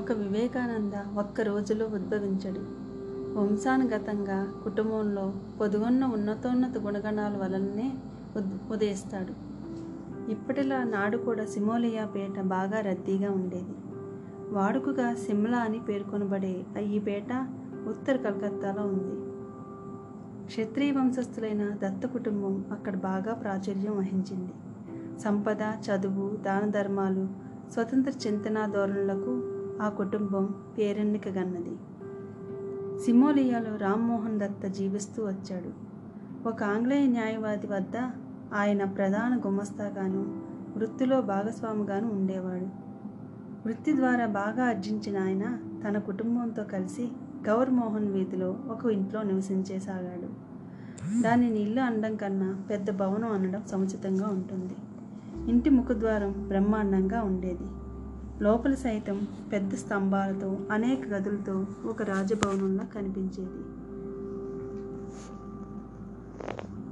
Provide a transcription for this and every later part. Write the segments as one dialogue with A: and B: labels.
A: ఒక వివేకానంద ఒక్క రోజులో ఉద్భవించడు. వంశానుగతంగా కుటుంబంలో పొదుగున్న ఉన్నతోన్నత గుణగణాల వలననే ఉద్ ఉదయిస్తాడు. ఇప్పటిలా నాడు కూడా సిమోలియా పేట బాగా రద్దీగా ఉండేది. వాడుకగా సిమ్లా అని పేర్కొనబడే ఈ పేట ఉత్తర కలకత్తాలో ఉంది. క్షత్రియ వంశస్థులైన దత్త కుటుంబం అక్కడ బాగా ప్రాచుర్యం వహించింది. సంపద చదువు దాన ధర్మాలు స్వతంత్ర చింతన ధోరణులకు ఆ కుటుంబం పేరెన్నికగన్నది సిమోలియాలో రామ్మోహన్ దత్త జీవిస్తూ వచ్చాడు. ఒక ఆంగ్లేయ న్యాయవాది వద్ద ఆయన ప్రధాన గుమస్తాగాను వృత్తిలో భాగస్వామిగాను ఉండేవాడు. వృత్తి ద్వారా బాగా ఆర్జించిన ఆయన తన కుటుంబంతో కలిసి గౌర్మోహన్ వీధిలో ఒక ఇంట్లో నివసించేసాగాడు. దానిని ఇల్లు అనడం కన్నా పెద్ద భవనం అనడం సముచితంగా ఉంటుంది. ఇంటి ముఖద్వారం బ్రహ్మాండంగా ఉండేది. లోపల సైతం పెద్ద స్తంభాలతో అనేక గదులతో ఒక రాజభవనంలా కనిపించేది.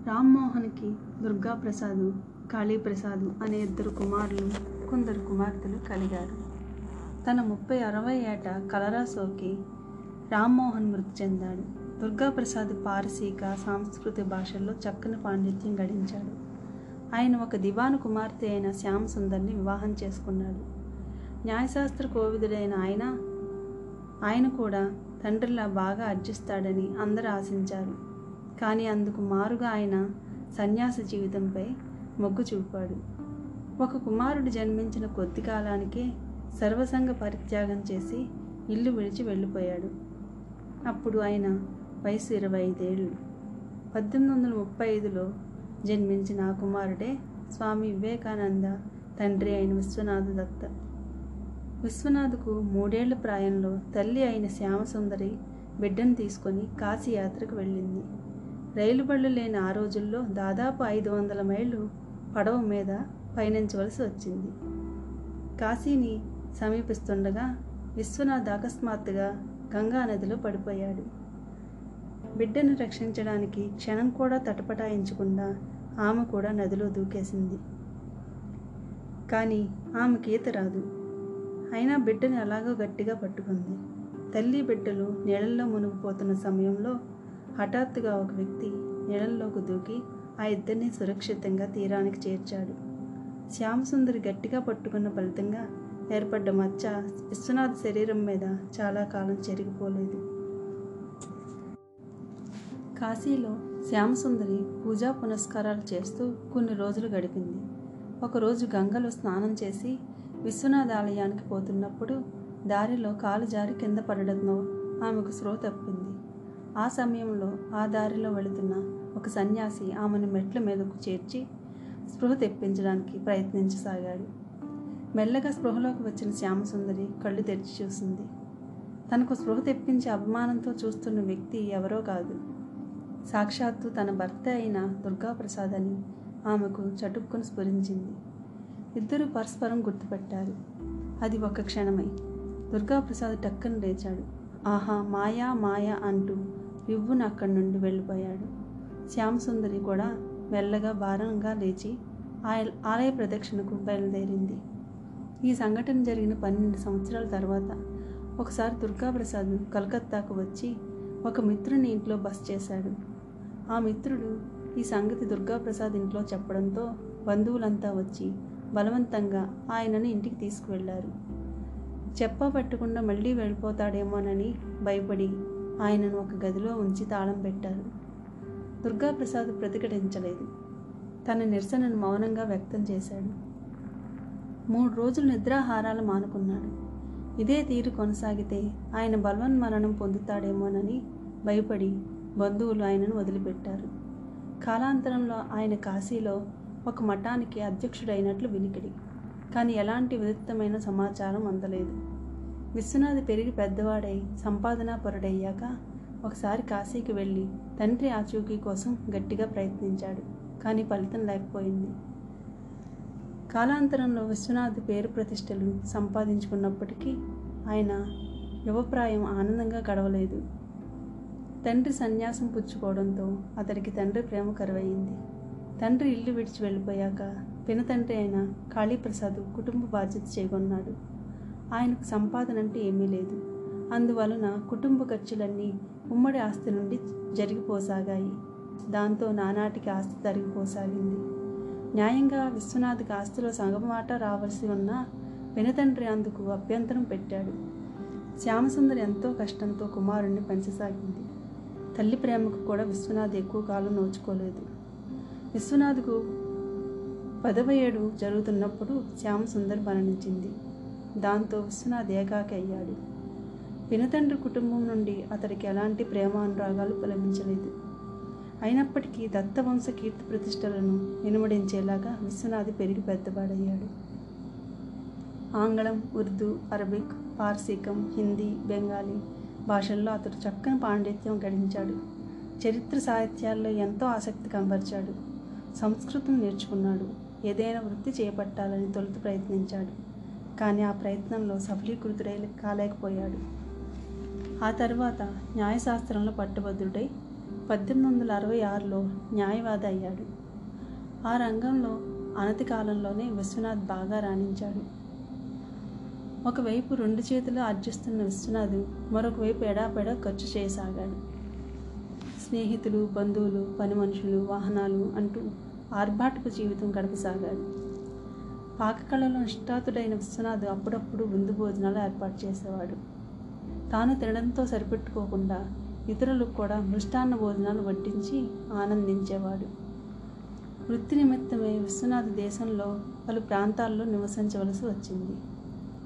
A: రామ్మోహన్కి దుర్గాప్రసాద్ కాళీప్రసాద్ అనే ఇద్దరు కుమారులు కొందరు కుమార్తెలు కలిగారు. తన ముప్పై అరవై ఏట కలరా సోకి రామ్మోహన్ మృతి చెందాడు. దుర్గాప్రసాద్ పారసీక సాంస్కృతిక భాషల్లో చక్కని పాండిత్యం గడించాడు. ఆయన ఒక దివాను కుమార్తె అయిన శ్యామ్ సుందర్ని వివాహం చేసుకున్నాడు. న్యాయశాస్త్ర కోవిదుడైన ఆయన ఆయన కూడా తండ్రిలా బాగా అర్జిస్తాడని అందరూ ఆశించారు. కానీ అందుకు మారుగా ఆయన సన్యాస జీవితంపై మొగ్గు చూపాడు. ఒక కుమారుడు జన్మించిన కొద్ది కాలానికే సర్వసంగ పరిత్యాగం చేసి ఇల్లు విడిచి వెళ్ళిపోయాడు. అప్పుడు ఆయన వయసు ఇరవై ఐదేళ్ళు. పద్దెనిమిది వందల ముప్పై ఐదులో జన్మించిన ఆ కుమారుడే స్వామి వివేకానంద తండ్రి అయిన విశ్వనాథ దత్త. విశ్వనాథ్కు మూడేళ్ళ ప్రాయంలో తల్లి అయిన శ్యామసుందరి బిడ్డను తీసుకొని కాశీ యాత్రకు వెళ్ళింది. రైలు బళ్ళు లేని ఆ రోజుల్లో దాదాపు ఐదు వందల మైళ్ళు పడవ మీద పయనించవలసి వచ్చింది. కాశీని సమీపిస్తుండగా విశ్వనాథ్ అకస్మాత్తుగా గంగా నదిలో పడిపోయాడు. బిడ్డను రక్షించడానికి క్షణం కూడా తటపటాయించకుండా ఆమె కూడా నదిలో దూకేసింది. కానీ ఆమెకి ఈత రాదు. అయినా బిడ్డని అలాగో గట్టిగా పట్టుకుంది. తల్లి బిడ్డలు నీళ్ళల్లో మునిగిపోతున్న సమయంలో హఠాత్తుగా ఒక వ్యక్తి నీళ్ళల్లోకి దూకి ఆ ఇద్దరిని సురక్షితంగా తీరానికి చేర్చాడు. శ్యామసుందరి గట్టిగా పట్టుకున్న ఫలితంగా ఏర్పడ్డ మచ్చ విశ్వనాథ్ శరీరం మీద చాలా కాలం చెరిగిపోలేదు. కాశీలో శ్యామసుందరి పూజా పునస్కారాలు చేస్తూ కొన్ని రోజులు గడిపింది. ఒకరోజు గంగలో స్నానం చేసి విశ్వనాథ ఆలయానికి పోతున్నప్పుడు దారిలో కాలు జారి కింద పడడంతో ఆమెకు స్పృహ తప్పింది. ఆ సమయంలో ఆ దారిలో వెళుతున్న ఒక సన్యాసి ఆమెను మెట్ల మీదకు చేర్చి స్పృహ తెప్పించడానికి ప్రయత్నించసాగాడు. మెల్లగా స్పృహలోకి వచ్చిన శ్యామసుందరి కళ్ళు తెరిచి చూసింది. తనకు స్పృహ తెప్పించే అభిమానంతో చూస్తున్న వ్యక్తి ఎవరో కాదు. సాక్షాత్తు తన భర్త అయిన దుర్గాప్రసాద్ అని ఆమెకు చటుక్కును స్ఫురించింది. ఇద్దరు పరస్పరం గుర్తుపెట్టారు. అది ఒక క్షణమై. దుర్గాప్రసాద్ టక్కన లేచాడు. ఆహా మాయా మాయా అంటూ రివ్వున అక్కడి నుండి వెళ్ళిపోయాడు. శ్యామసుందరి కూడా మెల్లగా భారంగా లేచి ఆయ- ఆలయ ప్రదక్షిణకు బయలుదేరింది. ఈ సంఘటన జరిగిన పన్నెండు సంవత్సరాల తర్వాత ఒకసారి దుర్గాప్రసాద్ కలకత్తాకు వచ్చి ఒక మిత్రుని ఇంట్లో బస చేశాడు. ఆ మిత్రుడు ఈ సంగతి దుర్గాప్రసాద్ ఇంట్లో చెప్పడంతో బంధువులంతా వచ్చి బలవంతంగా ఆయనను ఇంటికి తీసుకువెళ్ళారు చెప్ప పట్టకుండా మళ్ళీ వెళ్ళిపోతాడేమోనని భయపడి ఆయనను ఒక గదిలో ఉంచి తాళం పెట్టారు. దుర్గాప్రసాద్ ప్రతిఘటించలేదు. తన నిరసనను మౌనంగా వ్యక్తం చేశాడు. మూడు రోజులు నిద్రాహారాలు మానుకున్నాడు. ఇదే తీరు కొనసాగితే ఆయన బలవన్మరణం పొందుతాడేమోనని భయపడి బంధువులు ఆయనను వదిలిపెట్టారు. కాలాంతరంలో ఆయన కాశీలో ఒక మఠానికి అధ్యక్షుడైనట్లు వినికిడి. కానీ ఎలాంటి విదిత్తమైన సమాచారం అందలేదు. విశ్వనాథ్ పెరిగి పెద్దవాడై సంపాదనా పొరుడయ్యాక ఒకసారి కాశీకి వెళ్ళి తండ్రి ఆచూకీ కోసం గట్టిగా ప్రయత్నించాడు. కానీ ఫలితం లేకపోయింది. కాలాంతరంలో విశ్వనాథ్ పేరు ప్రతిష్టలు సంపాదించుకున్నప్పటికీ ఆయన యువప్రాయం ఆనందంగా గడవలేదు. తండ్రి సన్యాసం పుచ్చుకోవడంతో అతడికి తండ్రి ప్రేమ కరువయింది తండ్రి ఇల్లు విడిచి వెళ్ళిపోయాక పినతండ్రి అయిన కాళీప్రసాద్ కుటుంబ బాధ్యత చేకొన్నాడు ఆయనకు సంపాదన అంటే ఏమీ లేదు. అందువలన కుటుంబ ఖర్చులన్నీ ఉమ్మడి ఆస్తి నుండి జరిగిపోసాగాయి. దాంతో నానాటికి ఆస్తి తరిగిపోసాగింది. న్యాయంగా విశ్వనాథ్కి ఆస్తిలో సగమాట రావాల్సి ఉన్న వినతండ్రి అందుకు అభ్యంతరం పెట్టాడు. శ్యామసుందరి ఎంతో కష్టంతో కుమారుణ్ణి పెంచసాగింది. తల్లి ప్రేమకు కూడా విశ్వనాథ్ ఎక్కువ కాలం నోచుకోలేదు. విశ్వనాథ్కు పదవ ఏడు జరుగుతున్నప్పుడు శ్యామసుందర్ మరణించింది. దాంతో విశ్వనాథ్ ఏకాకి అయ్యాడు. వినతండ్రి కుటుంబం నుండి అతడికి ఎలాంటి ప్రేమ అనురాగాలు లభించలేదు అయినప్పటికీ దత్తవంశ కీర్తి ప్రతిష్టలను వెనుమడించేలాగా విశ్వనాథ్ పెరిగి పెద్దవాడయ్యాడు. ఆంగ్లం ఉర్దూ అరబిక్ పార్సీకం హిందీ బెంగాలీ భాషల్లో అతడు చక్కని పాండిత్యం గడించాడు. చరిత్ర సాహిత్యాల్లో ఎంతో ఆసక్తి కనబరిచాడు. సంస్కృతం నేర్చుకున్నాడు. ఏదైనా వృత్తి చేపట్టాలని తొలుత ప్రయత్నించాడు. కానీ ఆ ప్రయత్నంలో సఫలీకృతుడై కాలేకపోయాడు. ఆ తర్వాత న్యాయశాస్త్రంలో పట్టుభద్రుడై పద్దెనిమిది వందల అరవై ఆరులో న్యాయవాది అయ్యాడు ఆ రంగంలో అనతి కాలంలోనే విశ్వనాథ్ బాగా రాణించాడు. ఒకవైపు రెండు చేతులు ఆర్జిస్తున్న విశ్వనాథ్ మరొకవైపు ఎడాపెడా ఖర్చు చేయసాగాడు. స్నేహితులు బంధువులు పని మనుషులు వాహనాలు అంటూ ఆర్భాటపు జీవితం గడపసాగాడు. పాకకళలో నిష్ఠాతుడైన విశ్వనాథ్ అప్పుడప్పుడు విందు భోజనాలు ఏర్పాటు చేసేవాడు. తాను తినడంతో సరిపెట్టుకోకుండా ఇతరులకు కూడా మృష్టాన్న భోజనాలు వడ్డించి ఆనందించేవాడు. వృత్తి నిమిత్తమే విశ్వనాథ్ దేశంలో పలు ప్రాంతాల్లో నివసించవలసి వచ్చింది.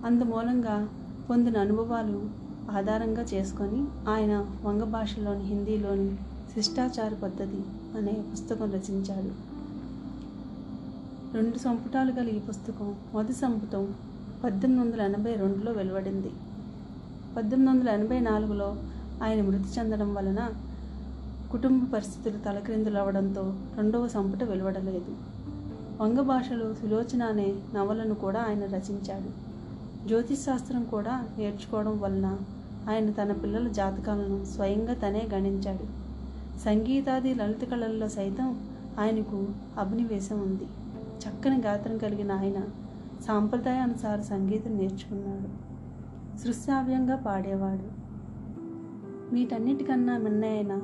A: అందుమూలంగా పొందిన అనుభవాలు ఆధారంగా చేసుకొని ఆయన వంగ భాషలోని హిందీలోని శిష్టాచార పద్ధతి అనే పుస్తకం రచించాడు. రెండు సంపుటాలు గల ఈ పుస్తకం మొదటి సంపుటం పద్దెనిమిది వందల ఎనభై రెండులో వెలువడింది. పద్దెనిమిది వందల ఎనభై నాలుగులో ఆయన మృతి చెందడం వలన కుటుంబ పరిస్థితులు తలక్రిందులవడంతో రెండవ సంపుట వెలువడలేదు. వంగ భాషలో సులోచన అనే నవలను కూడా ఆయన రచించాడు. జ్యోతిష్ శాస్త్రం కూడా నేర్చుకోవడం వలన ఆయన తన పిల్లల జాతకాలను స్వయంగా తనే గణించాడు. సంగీతాది లలిత కళల్లో సైతం ఆయనకు అభినివేశం ఉంది. చక్కని గాత్రం కలిగిన ఆయన సాంప్రదాయానుసార సంగీతం నేర్చుకున్నాడు. సృశ్రావ్యంగా పాడేవాడు. వీటన్నిటికన్నా మిన్నయైన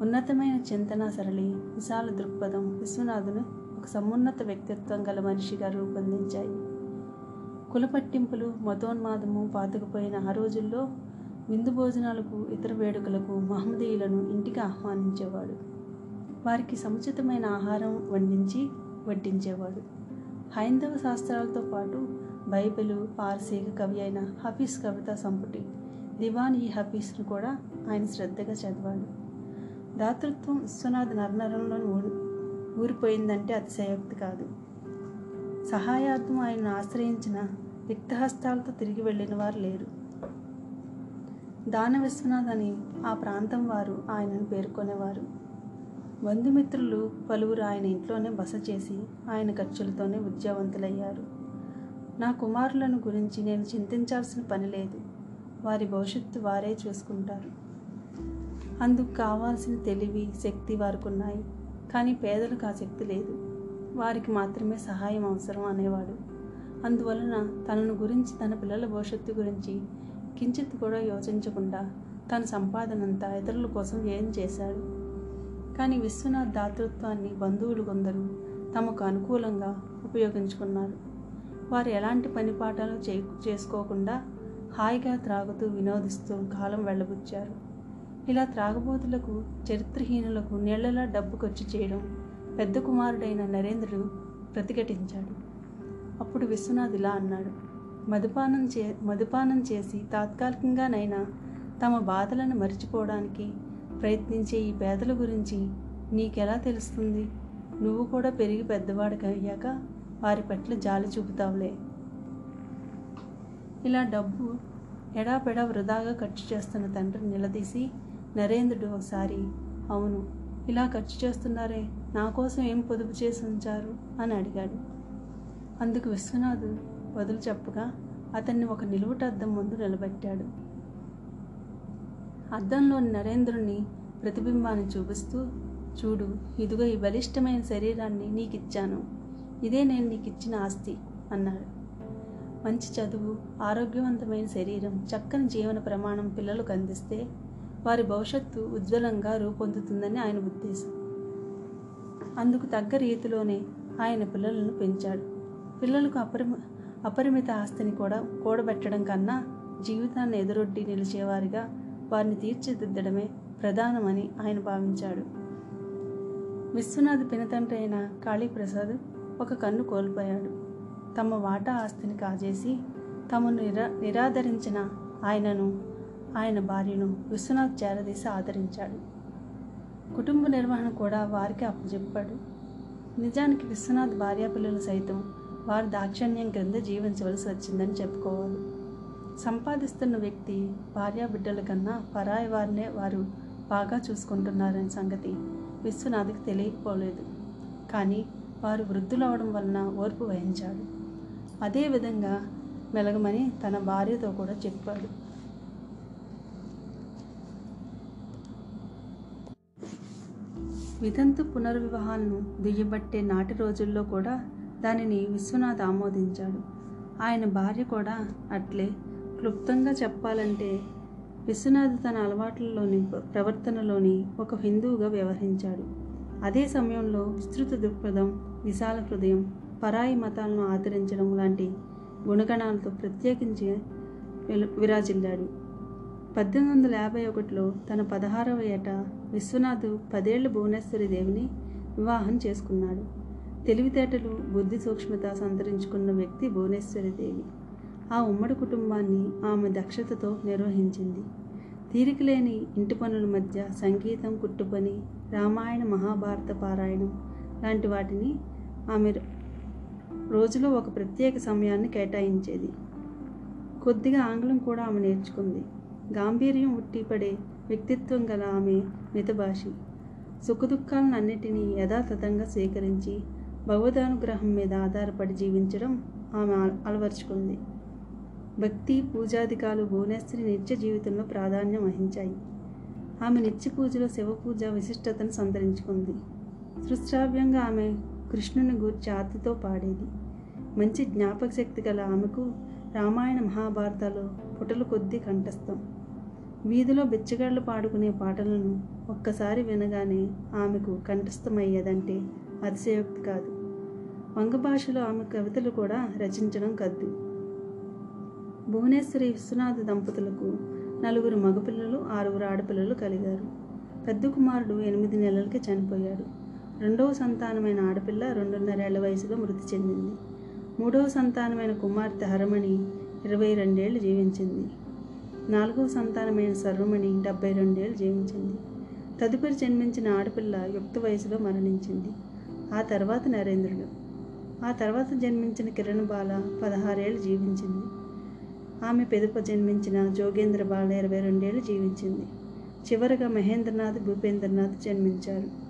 A: ఉన్నతమైన చింతన సరళి విశాల దృక్పథం విశ్వనాథును ఒక సమున్నత వ్యక్తిత్వం గల మనిషిగా రూపొందించాయి. కులపట్టింపులు మతోన్మాదము పాతుకుపోయిన ఆ రోజుల్లో విందు భోజనాలకు ఇతర వేడుకలకు మహమ్మదీయులను ఇంటికి ఆహ్వానించేవాడు. వారికి సముచితమైన ఆహారం వండించి వడ్డించేవాడు. హైందవ శాస్త్రాలతో పాటు బైబిలు పార్సీక కవి అయిన హఫీజ్ కవితా సంపుటి దివాన్ ఈ హఫీస్ను కూడా ఆయన శ్రద్ధగా చదివాడు. దాతృత్వం విశ్వనాథ్ నరనరంలో ఊరిపోయిందంటే అతిశయోక్తి కాదు. సహాయార్థం ఆయనను ఆశ్రయించిన రిక్తహస్తాలతో తిరిగి వెళ్ళిన వారు లేరు. దాన విశ్వనాథ్ అని ఆ ప్రాంతం వారు ఆయనను పేర్కొనేవారు. బంధుమిత్రులు పలువురు ఆయన ఇంట్లోనే బస చేసి ఆయన ఖర్చులతోనే విద్యావంతులయ్యారు. నా కుమారులను గురించి నేను చింతించాల్సిన పని లేదు. వారి భవిష్యత్తు వారే చూసుకుంటారు. అందుకు కావాల్సిన తెలివి శక్తి వారికి ఉన్నాయి కానీ పేదలకు ఆ శక్తి లేదు. వారికి మాత్రమే సహాయం అవసరం అనేవాడు. అందువలన తనను గురించి తన పిల్లల భవిష్యత్తు గురించి కించిత్ కూడా యోచించకుండా తన సంపాదనంతా ఇతరుల కోసం ఏం చేశాడు? కానీ విశ్వనాథ్ దాతృత్వాన్ని బంధువులు కొందరు తమకు అనుకూలంగా ఉపయోగించుకున్నారు. వారు ఎలాంటి పనిపాటాలు చే చేసుకోకుండా హాయిగా త్రాగుతూ వినోదిస్తూ కాలం వెళ్ళబుచ్చారు. ఇలా త్రాగబోతులకు చరిత్రహీనులకు నీళ్ళలా డబ్బు ఖర్చు చేయడం పెద్ద కుమారుడైన నరేంద్రుడు ప్రతిఘటించాడు. అప్పుడు విశ్వనాథ్ ఇలా అన్నాడు. మదుపానం చే మదుపానం చేసి తాత్కాలికంగానైనా తమ బాధలను మరిచిపోవడానికి ప్రయత్నించే ఈ పేదల గురించి నీకెలా తెలుస్తుంది? నువ్వు కూడా పెరిగి పెద్దవాడికయ్యాక వారి పట్ల జాలి చూపుతావులే. ఇలా డబ్బు ఎడాపెడా వృధాగా ఖర్చు చేస్తున్న తండ్రి నిలదీసి నరేంద్రుడు ఒకసారి అవును ఇలా ఖర్చు చేస్తున్నారే నా కోసం ఏం పొదుపు చేసి ఉంచారు? అని అడిగాడు. అందుకు విశ్వనాథుడు వదులు చెప్పగా అతన్ని ఒక నిలువుట అద్దం ముందు నిలబెట్టాడు. అద్దంలోని నరేంద్రుణ్ణి ప్రతిబింబాన్ని చూపిస్తూ చూడు ఇదిగో ఈ బలిష్టమైన శరీరాన్ని నీకిచ్చాను. ఇదే నేను నీకు ఇచ్చిన ఆస్తి అన్నాడు. మంచి చదువు ఆరోగ్యవంతమైన శరీరం చక్కని జీవన ప్రమాణం పిల్లలకు అందిస్తే వారి భవిష్యత్తు ఉజ్వలంగా రూపొందుతుందని ఆయన ఉద్దేశం. అందుకు తగ్గ రీతిలోనే ఆయన పిల్లలను పెంచాడు. పిల్లలకు అపరిమ అపరిమిత ఆస్తిని కూడా కూడబెట్టడం కన్నా జీవితాన్ని ఎదురొడ్డి నిలిచేవారిగా వారిని తీర్చిదిద్దడమే ప్రధానమని ఆయన భావించాడు. విశ్వనాథ్ పినతండ్రి అయిన కాళీప్రసాద్ ఒక కన్ను కోల్పోయాడు. తమ వాటా ఆస్తిని కాజేసి తమను నిరా నిరాదరించిన ఆయనను ఆయన భార్యను విశ్వనాథ్ చేరదీసి ఆదరించాడు. కుటుంబ నిర్వహణ కూడా వారికి అప్పచెప్పాడు నిజానికి విశ్వనాథ్ భార్యాపిల్లలు సైతం వారు దాక్షణ్యం క్రింద జీవించవలసి వచ్చిందని చెప్పుకోవాలి. సంపాదిస్తున్న వ్యక్తి భార్యాబిడ్డల కన్నా పరాయి వారినే వారు బాగా చూసుకుంటున్నారనే సంగతి విశ్వనాథ్కి తెలియకపోలేదు. కానీ వారు వృద్ధులవడం వలన ఓర్పు వహించాడు. అదేవిధంగా మెలగమని తన భార్యతో కూడా చెప్పాడు. వితంతు పునర్వివాహాలను దుయ్యబట్టే నాటి రోజుల్లో కూడా దానిని విశ్వనాథ్ ఆమోదించాడు. ఆయన భార్య కూడా అట్లే. క్లుప్తంగా చెప్పాలంటే విశ్వనాథ్ తన అలవాట్లలోని ప్రవర్తనలోని ఒక హిందువుగా వ్యవహరించాడు. అదే సమయంలో విస్తృత దృక్పథం విశాల హృదయం పరాయి మతాలను ఆదరించడం లాంటి గుణగణాలతో ప్రత్యేకించి విరాజిల్లాడు. పద్దెనిమిది వందల యాభై ఒకటిలో తన పదహారవ ఏట విశ్వనాథ్ పదేళ్ళ భువనేశ్వరి దేవిని వివాహం చేసుకున్నాడు. తెలివితేటలు బుద్ధి సూక్ష్మత సంతరించుకున్న వ్యక్తి భువనేశ్వరిదేవి ఆ ఉమ్మడి కుటుంబాన్ని ఆమె దక్షతతో నిర్వహించింది. తీరికలేని ఇంటి పనుల మధ్య సంగీతం కుట్టుపని రామాయణ మహాభారత పారాయణం లాంటి వాటిని ఆమె రోజులో ఒక ప్రత్యేక సమయాన్ని కేటాయించేది. కొద్దిగా ఆంగ్లం కూడా ఆమె నేర్చుకుంది. గాంభీర్యం ఉట్టిపడే వ్యక్తిత్వం గల ఆమె మితభాషి. సుఖదుఖాలను అన్నిటినీ యథాతథంగా స్వీకరించి భగవదానుగ్రహం మీద ఆధారపడి జీవించడం ఆమె అల- అలవర్చుకుంది. భక్తి పూజాధికాలు భువనేశ్వరి నిత్య జీవితంలో ప్రాధాన్యం వహించాయి. ఆమె నిత్య పూజలో శివ పూజ విశిష్టతను సంతరించుకుంది. సృశ్రావ్యంగా ఆమె కృష్ణుని గూర్చి ఆర్తితో పాడేది. మంచి జ్ఞాపక శక్తి గల ఆమెకు రామాయణ మహాభారతాలు పుటలు కొద్ది కంఠస్థం. వీధిలో బిచ్చగాళ్ళు పాడుకునే పాటలను ఒక్కసారి వినగానే ఆమెకు కంఠస్థమయ్యేదంటే అతిశయోక్తి కాదు. వంగ భాషలో ఆమె కవితలు కూడా రచించడం కద్దు. భువనేశ్వరి విశ్వనాథ దంపతులకు నలుగురు మగపిల్లలు ఆరుగురు ఆడపిల్లలు కలిగారు. పెద్ద కుమారుడు ఎనిమిది నెలలకి చనిపోయాడు. రెండవ సంతానమైన ఆడపిల్ల రెండున్నరేళ్ళ వయసులో మృతి చెందింది. మూడవ సంతానమైన కుమార్తె హరమణి ఇరవై రెండేళ్ళు జీవించింది. నాలుగవ సంతానమైన సర్వమణి డెబ్బై రెండేళ్ళు జీవించింది. తదుపరి జన్మించిన ఆడపిల్ల యుక్త వయసులో మరణించింది. ఆ తర్వాత నరేంద్రుడు. ఆ తర్వాత జన్మించిన కిరణ్ బాల పదహారేళ్ళు జీవించింది. ఆమె పెదప జన్మించిన జోగేంద్ర బాల ఇరవై రెండేళ్ళు జీవించింది. చివరగా మహేంద్రనాథ్ భూపేంద్రనాథ్ జన్మించారు.